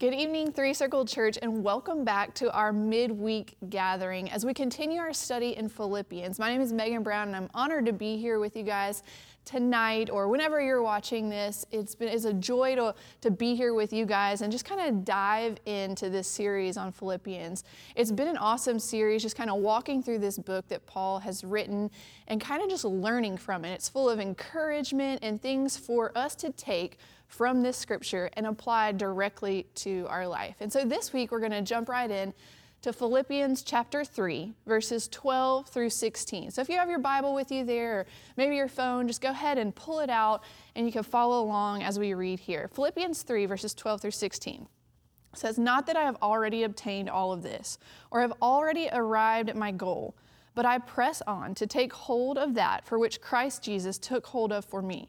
Good evening, Three Circle Church, and welcome back to our midweek gathering as we continue our study in Philippians. My name is Meghan Brown, and I'm honored to be here with you guys tonight or whenever you're watching this. It's been it's a joy to, to be here with you guys and just kind of dive into this series on Philippians. It's been an awesome series, just kind of walking through this book that Paul has written and kind of just learning from it. It's full of encouragement and things for us to take from this scripture and apply directly to our life. And so this week we're going to jump right in to Philippians chapter 3, verses 12 through 16. So if you have your Bible with you there, or maybe your phone, just go ahead and pull it out and you can follow along as we read here. Philippians 3, verses 12 through 16 says, Not that I have already obtained all of this, or have already arrived at my goal, but I press on to take hold of that for which Christ Jesus took hold of for me.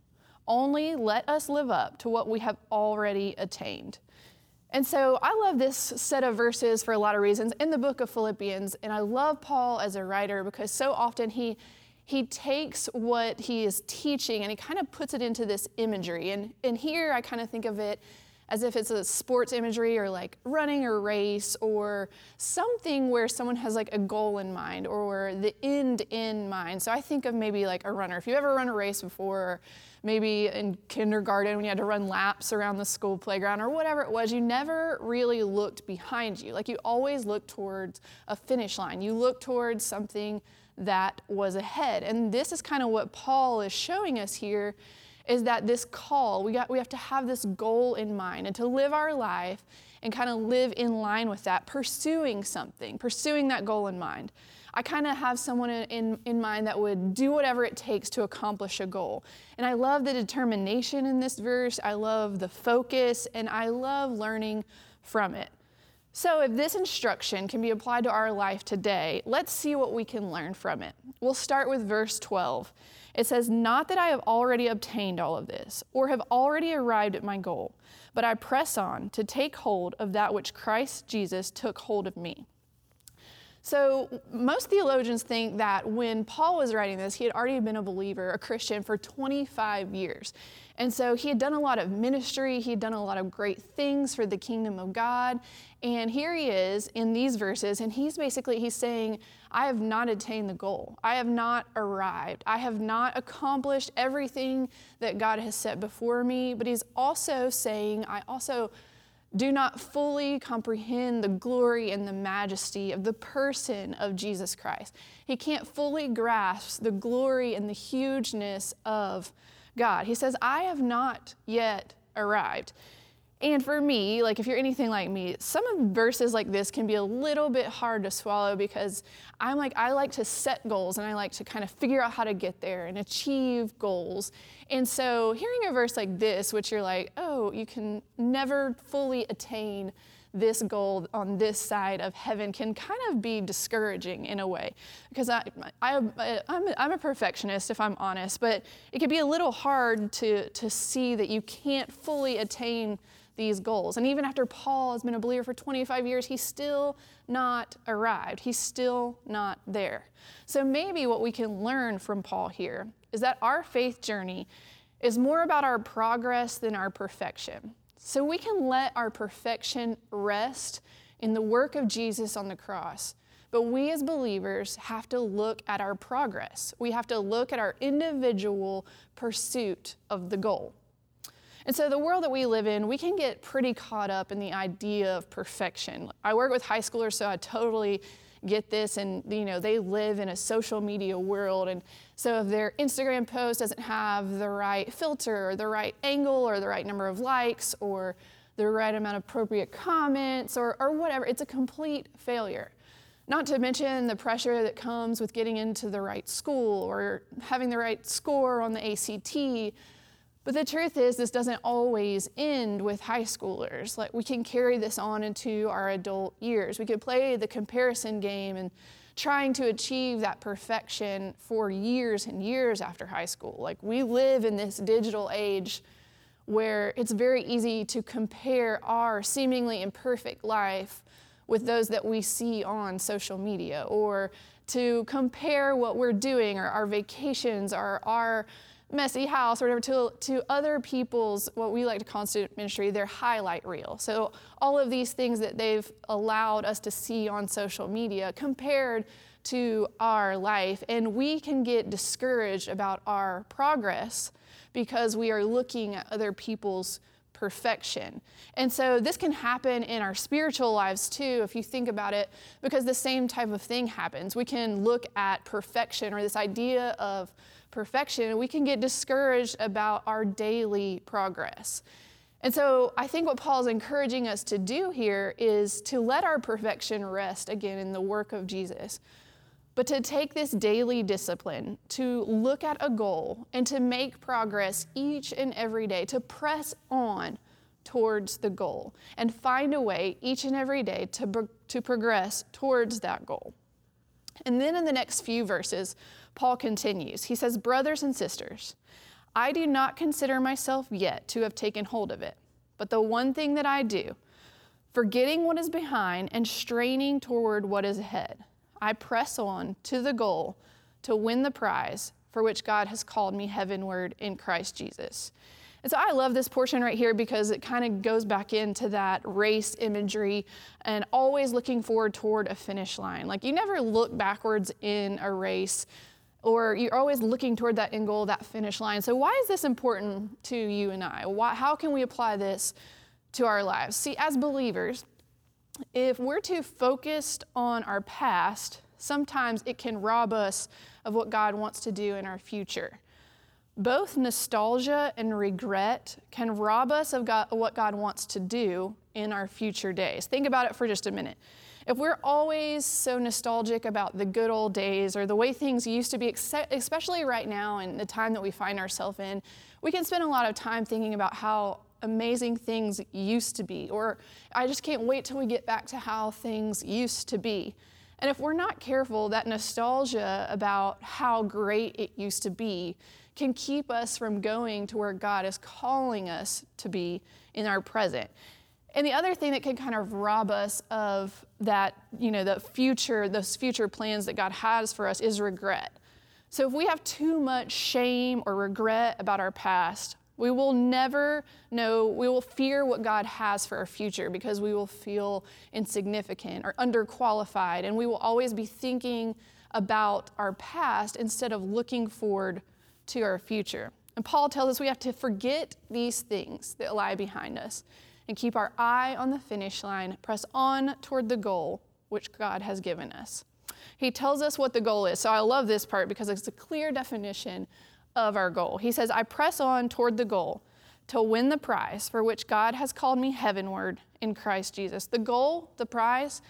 Only let us live up to what we have already attained. And so I love this set of verses for a lot of reasons in the book of Philippians. And I love Paul as a writer because so often he, he takes what he is teaching and he kind of puts it into this imagery. And, and here I kind of think of it as if it's a sports imagery or like running a race or something where someone has like a goal in mind or the end in mind. So I think of maybe like a runner. If you ever run a race before, maybe in kindergarten when you had to run laps around the school playground or whatever it was, you never really looked behind you. Like you always looked towards a finish line. You looked towards something that was ahead. And this is kind of what Paul is showing us here is that this call, we, got, we have to have this goal in mind and to live our life and kind of live in line with that, pursuing something, pursuing that goal in mind. I kind of have someone in, in mind that would do whatever it takes to accomplish a goal. And I love the determination in this verse. I love the focus, and I love learning from it. So, if this instruction can be applied to our life today, let's see what we can learn from it. We'll start with verse 12. It says, Not that I have already obtained all of this, or have already arrived at my goal, but I press on to take hold of that which Christ Jesus took hold of me. So, most theologians think that when Paul was writing this, he had already been a believer, a Christian, for 25 years. And so he had done a lot of ministry, he had done a lot of great things for the kingdom of God. And here he is in these verses, and he's basically he's saying, I have not attained the goal. I have not arrived. I have not accomplished everything that God has set before me. But he's also saying, I also do not fully comprehend the glory and the majesty of the person of Jesus Christ. He can't fully grasp the glory and the hugeness of God. He says, I have not yet arrived. And for me, like if you're anything like me, some of verses like this can be a little bit hard to swallow because I'm like, I like to set goals and I like to kind of figure out how to get there and achieve goals. And so hearing a verse like this, which you're like, oh, you can never fully attain this goal on this side of heaven can kind of be discouraging in a way because I, I, I'm, I'm a perfectionist if I'm honest, but it can be a little hard to, to see that you can't fully attain these goals. And even after Paul has been a believer for 25 years, he's still not arrived. He's still not there. So maybe what we can learn from Paul here is that our faith journey is more about our progress than our perfection. So we can let our perfection rest in the work of Jesus on the cross. But we as believers have to look at our progress. We have to look at our individual pursuit of the goal. And so, the world that we live in, we can get pretty caught up in the idea of perfection. I work with high schoolers, so I totally get this and you know they live in a social media world and so if their instagram post doesn't have the right filter or the right angle or the right number of likes or the right amount of appropriate comments or, or whatever it's a complete failure not to mention the pressure that comes with getting into the right school or having the right score on the ACT But the truth is, this doesn't always end with high schoolers. Like, we can carry this on into our adult years. We could play the comparison game and trying to achieve that perfection for years and years after high school. Like, we live in this digital age where it's very easy to compare our seemingly imperfect life with those that we see on social media or to compare what we're doing or our vacations or our messy house or whatever to, to other people's what we like to call student ministry their highlight reel so all of these things that they've allowed us to see on social media compared to our life and we can get discouraged about our progress because we are looking at other people's perfection. And so this can happen in our spiritual lives too, if you think about it, because the same type of thing happens. We can look at perfection or this idea of perfection, and we can get discouraged about our daily progress. And so I think what Paul is encouraging us to do here is to let our perfection rest again in the work of Jesus. But to take this daily discipline, to look at a goal and to make progress each and every day, to press on towards the goal and find a way each and every day to, to progress towards that goal. And then in the next few verses, Paul continues. He says, Brothers and sisters, I do not consider myself yet to have taken hold of it, but the one thing that I do, forgetting what is behind and straining toward what is ahead, I press on to the goal to win the prize for which God has called me heavenward in Christ Jesus. And so I love this portion right here because it kind of goes back into that race imagery and always looking forward toward a finish line. Like you never look backwards in a race or you're always looking toward that end goal, that finish line. So why is this important to you and I? Why, how can we apply this to our lives? See, as believers, if we're too focused on our past, sometimes it can rob us of what God wants to do in our future. Both nostalgia and regret can rob us of God, what God wants to do in our future days. Think about it for just a minute. If we're always so nostalgic about the good old days or the way things used to be, especially right now and the time that we find ourselves in, we can spend a lot of time thinking about how amazing things used to be, or I just can't wait till we get back to how things used to be. And if we're not careful, that nostalgia about how great it used to be can keep us from going to where God is calling us to be in our present. And the other thing that can kind of rob us of that, you know, the future, those future plans that God has for us is regret. So if we have too much shame or regret about our past, we will never know, we will fear what God has for our future because we will feel insignificant or underqualified, and we will always be thinking about our past instead of looking forward to our future. And Paul tells us we have to forget these things that lie behind us and keep our eye on the finish line, press on toward the goal which God has given us. He tells us what the goal is. So I love this part because it's a clear definition of our goal. He says, I press on toward the goal to win the prize for which God has called me heavenward in Christ Jesus. The goal, the prize,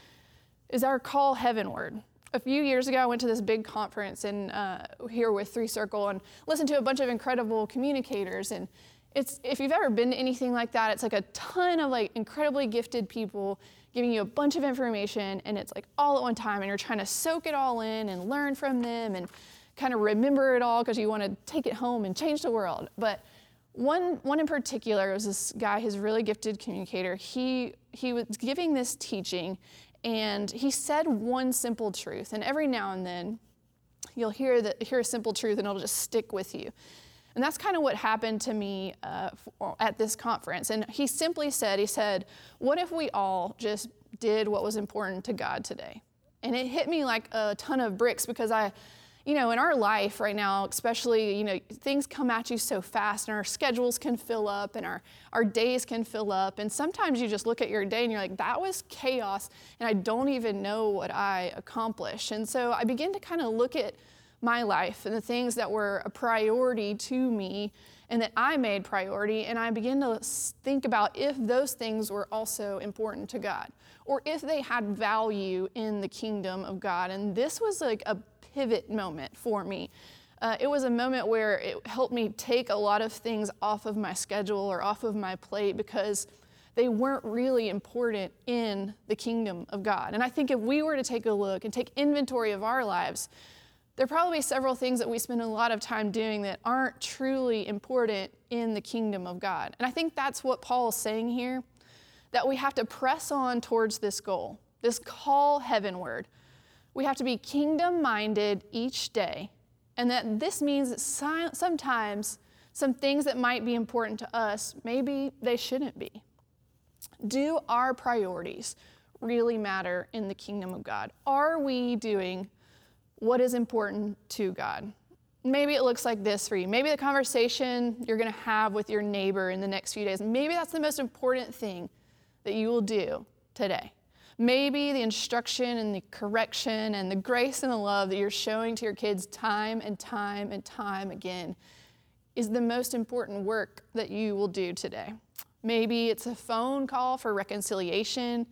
is our call heavenward. A few years ago, I went to this big conference in, uh, here with Three Circle and listened to a bunch of incredible communicators. And it's, if you've ever been to anything like that, it's like a ton of like incredibly gifted people giving you a bunch of information, and it's like all at one time, and you're trying to soak it all in and learn from them and kind of remember it all because you want to take it home and change the world. But one, one in particular was this guy, his really gifted communicator. He, he was giving this teaching and he said one simple truth. And every now and then you'll hear, hear a simple truth and it'll just stick with you. And that's kind of what happened to me uh, at this conference. And he simply said, he said, what if we all just did what was important to God today? And it hit me like a ton of bricks because I, you know, in our life right now, especially, you know, things come at you so fast and our schedules can fill up and our, our days can fill up. And sometimes you just look at your day and you're like, that was chaos and I don't even know what I accomplished. And so I begin to kind of look at my life and the things that were a priority to me and that I made priority. And I begin to think about if those things were also important to God or if they had value in the kingdom of God. And this was like a pivot moment for me uh, it was a moment where it helped me take a lot of things off of my schedule or off of my plate because they weren't really important in the kingdom of God. And I think if we were to take a look and take inventory of our lives, there are probably several things that we spend a lot of time doing that aren't truly important in the kingdom of God. And I think that's what Paul is saying here that we have to press on towards this goal, this call heavenward. We have to be kingdom minded each day. And that this means that sometimes some things that might be important to us, maybe they shouldn't be. Do our priorities really matter in the kingdom of God? Are we doing what is important to God? Maybe it looks like this for you. Maybe the conversation you're going to have with your neighbor in the next few days, maybe that's the most important thing that you will do today. Maybe the instruction and the correction and the grace and the love that you're showing to your kids time and time and time again is the most important work that you will do today. Maybe it's a phone call for reconciliation.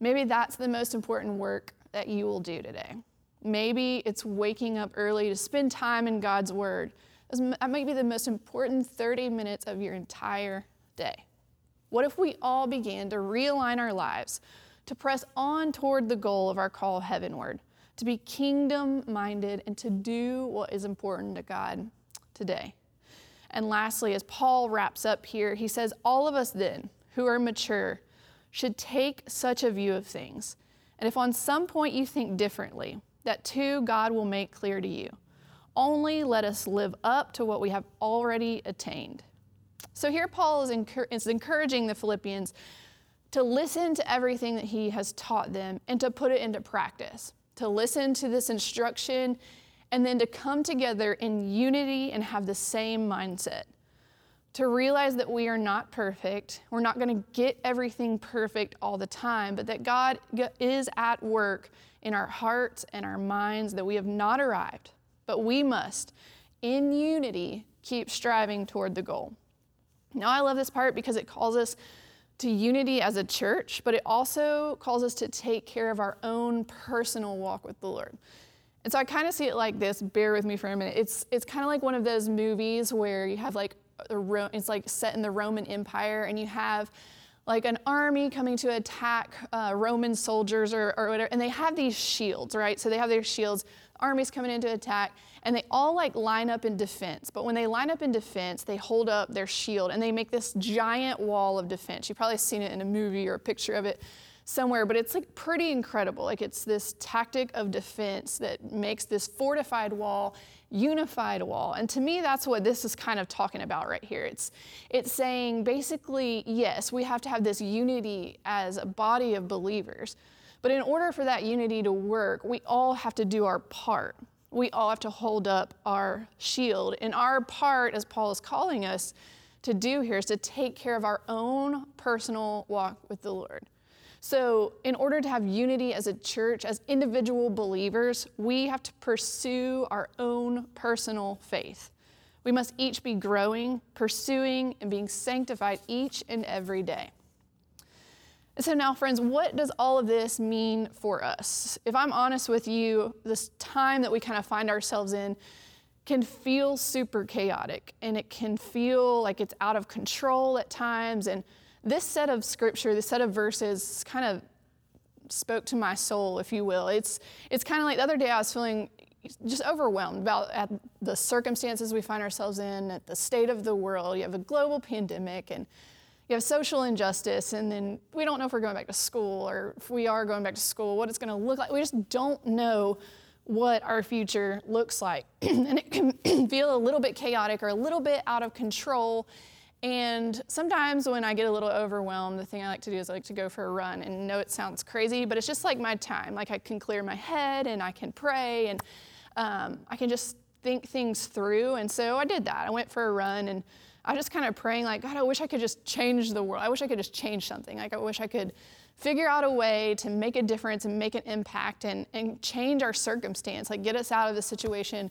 Maybe that's the most important work that you will do today. Maybe it's waking up early to spend time in God's Word. That might be the most important 30 minutes of your entire day. What if we all began to realign our lives to press on toward the goal of our call heavenward, to be kingdom minded and to do what is important to God today? And lastly, as Paul wraps up here, he says, All of us then who are mature should take such a view of things. And if on some point you think differently, that too God will make clear to you. Only let us live up to what we have already attained. So here Paul is, encouraging the Philippians to listen to everything that he has taught them and to put it into practice, to listen to this instruction and then to come together in unity and have the same mindset. To realize that we are not perfect, we're not going to get everything perfect all the time, but that God is at work in our hearts and our minds, that we have not arrived, but we must, in unity, keep striving toward the goal. Now, I love this part because it calls us to unity as a church, but it also calls us to take care of our own personal walk with the Lord. And so I kind of see it like this. Bear with me for a minute. It's it's kind of like one of those movies where you have like a it's like set in the Roman Empire, and you have like an army coming to attack uh, Roman soldiers or, or whatever, and they have these shields, right? So they have their shields. The army's coming in to attack, and they all like line up in defense. But when they line up in defense, they hold up their shield and they make this giant wall of defense. You've probably seen it in a movie or a picture of it somewhere, but it's like pretty incredible. Like it's this tactic of defense that makes this fortified wall unified wall. And to me that's what this is kind of talking about right here. It's it's saying basically yes, we have to have this unity as a body of believers. But in order for that unity to work, we all have to do our part. We all have to hold up our shield. And our part, as Paul is calling us to do here, is to take care of our own personal walk with the Lord. So, in order to have unity as a church, as individual believers, we have to pursue our own personal faith. We must each be growing, pursuing, and being sanctified each and every day. And so, now, friends, what does all of this mean for us? If I'm honest with you, this time that we kind of find ourselves in can feel super chaotic and it can feel like it's out of control at times. And this set of scripture, this set of verses kind of spoke to my soul, if you will. It's, it's kind of like the other day I was feeling just overwhelmed about at the circumstances we find ourselves in, at the state of the world. You have a global pandemic and you have social injustice, and then we don't know if we're going back to school or if we are going back to school, what it's going to look like. We just don't know what our future looks like. and it can feel a little bit chaotic or a little bit out of control. And sometimes when I get a little overwhelmed, the thing I like to do is I like to go for a run. And know it sounds crazy, but it's just like my time. Like I can clear my head and I can pray and um, I can just think things through. And so I did that. I went for a run and I was just kind of praying, like, God, I wish I could just change the world. I wish I could just change something. Like, I wish I could figure out a way to make a difference and make an impact and, and change our circumstance, like, get us out of the situation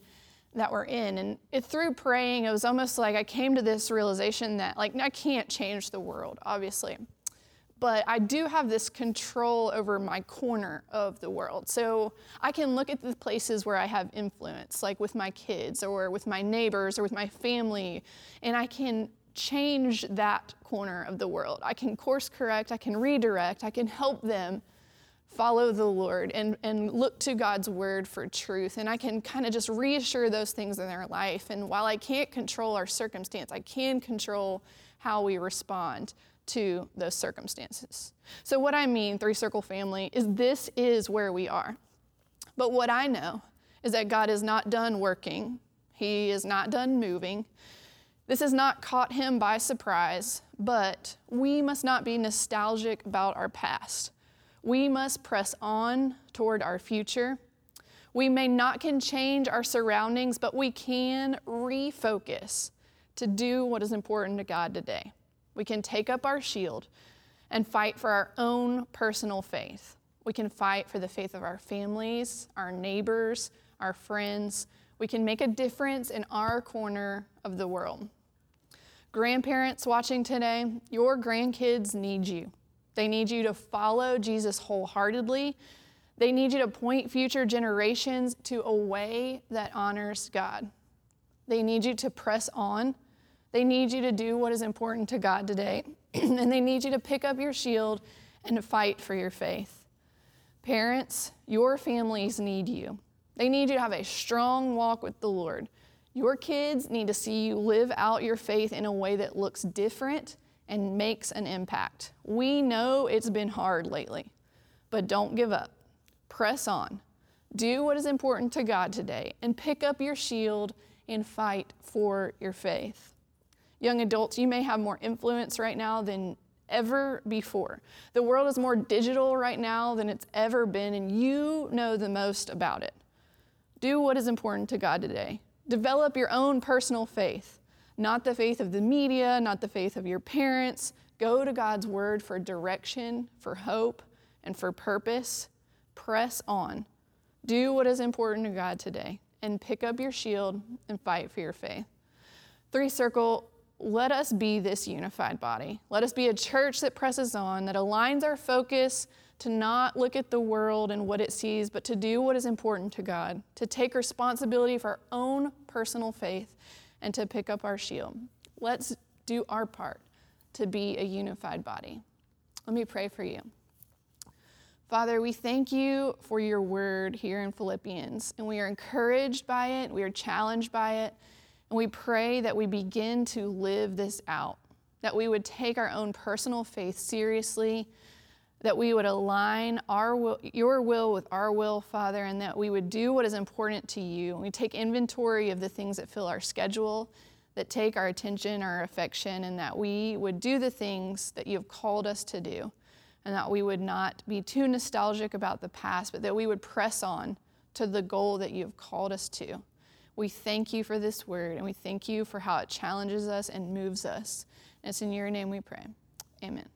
that we're in. And it, through praying, it was almost like I came to this realization that, like, I can't change the world, obviously. but I do have this control over my corner of the world. So I can look at the places where I have influence, like with my kids or with my neighbors or with my family, and I can change that corner of the world. I can course correct, I can redirect, I can help them follow the Lord and, and look to God's word for truth. And I can kind of just reassure those things in their life. And while I can't control our circumstance, I can control how we respond to those circumstances. So, what I mean, three circle family, is this is where we are. But what I know is that God is not done working, He is not done moving. This has not caught Him by surprise, but we must not be nostalgic about our past. We must press on toward our future. We may not can change our surroundings, but we can refocus to do what is important to God today. We can take up our shield and fight for our own personal faith. We can fight for the faith of our families, our neighbors, our friends. We can make a difference in our corner of the world. Grandparents watching today, your grandkids need you. They need you to follow Jesus wholeheartedly. They need you to point future generations to a way that honors God. They need you to press on they need you to do what is important to God today, and they need you to pick up your shield and to fight for your faith. Parents, your families need you. They need you to have a strong walk with the Lord. Your kids need to see you live out your faith in a way that looks different and makes an impact. We know it's been hard lately, but don't give up. Press on. Do what is important to God today and pick up your shield and fight for your faith. Young adults, you may have more influence right now than ever before. The world is more digital right now than it's ever been, and you know the most about it. Do what is important to God today. Develop your own personal faith, not the faith of the media, not the faith of your parents. Go to God's word for direction, for hope, and for purpose. Press on. Do what is important to God today and pick up your shield and fight for your faith. Three Circle let us be this unified body. Let us be a church that presses on, that aligns our focus to not look at the world and what it sees, but to do what is important to God, to take responsibility for our own personal faith, and to pick up our shield. Let's do our part to be a unified body. Let me pray for you. Father, we thank you for your word here in Philippians, and we are encouraged by it, we are challenged by it. And we pray that we begin to live this out, that we would take our own personal faith seriously, that we would align our will, your will with our will, Father, and that we would do what is important to you. We take inventory of the things that fill our schedule, that take our attention, our affection, and that we would do the things that you have called us to do, and that we would not be too nostalgic about the past, but that we would press on to the goal that you have called us to. We thank you for this word and we thank you for how it challenges us and moves us. And it's in your name we pray. Amen.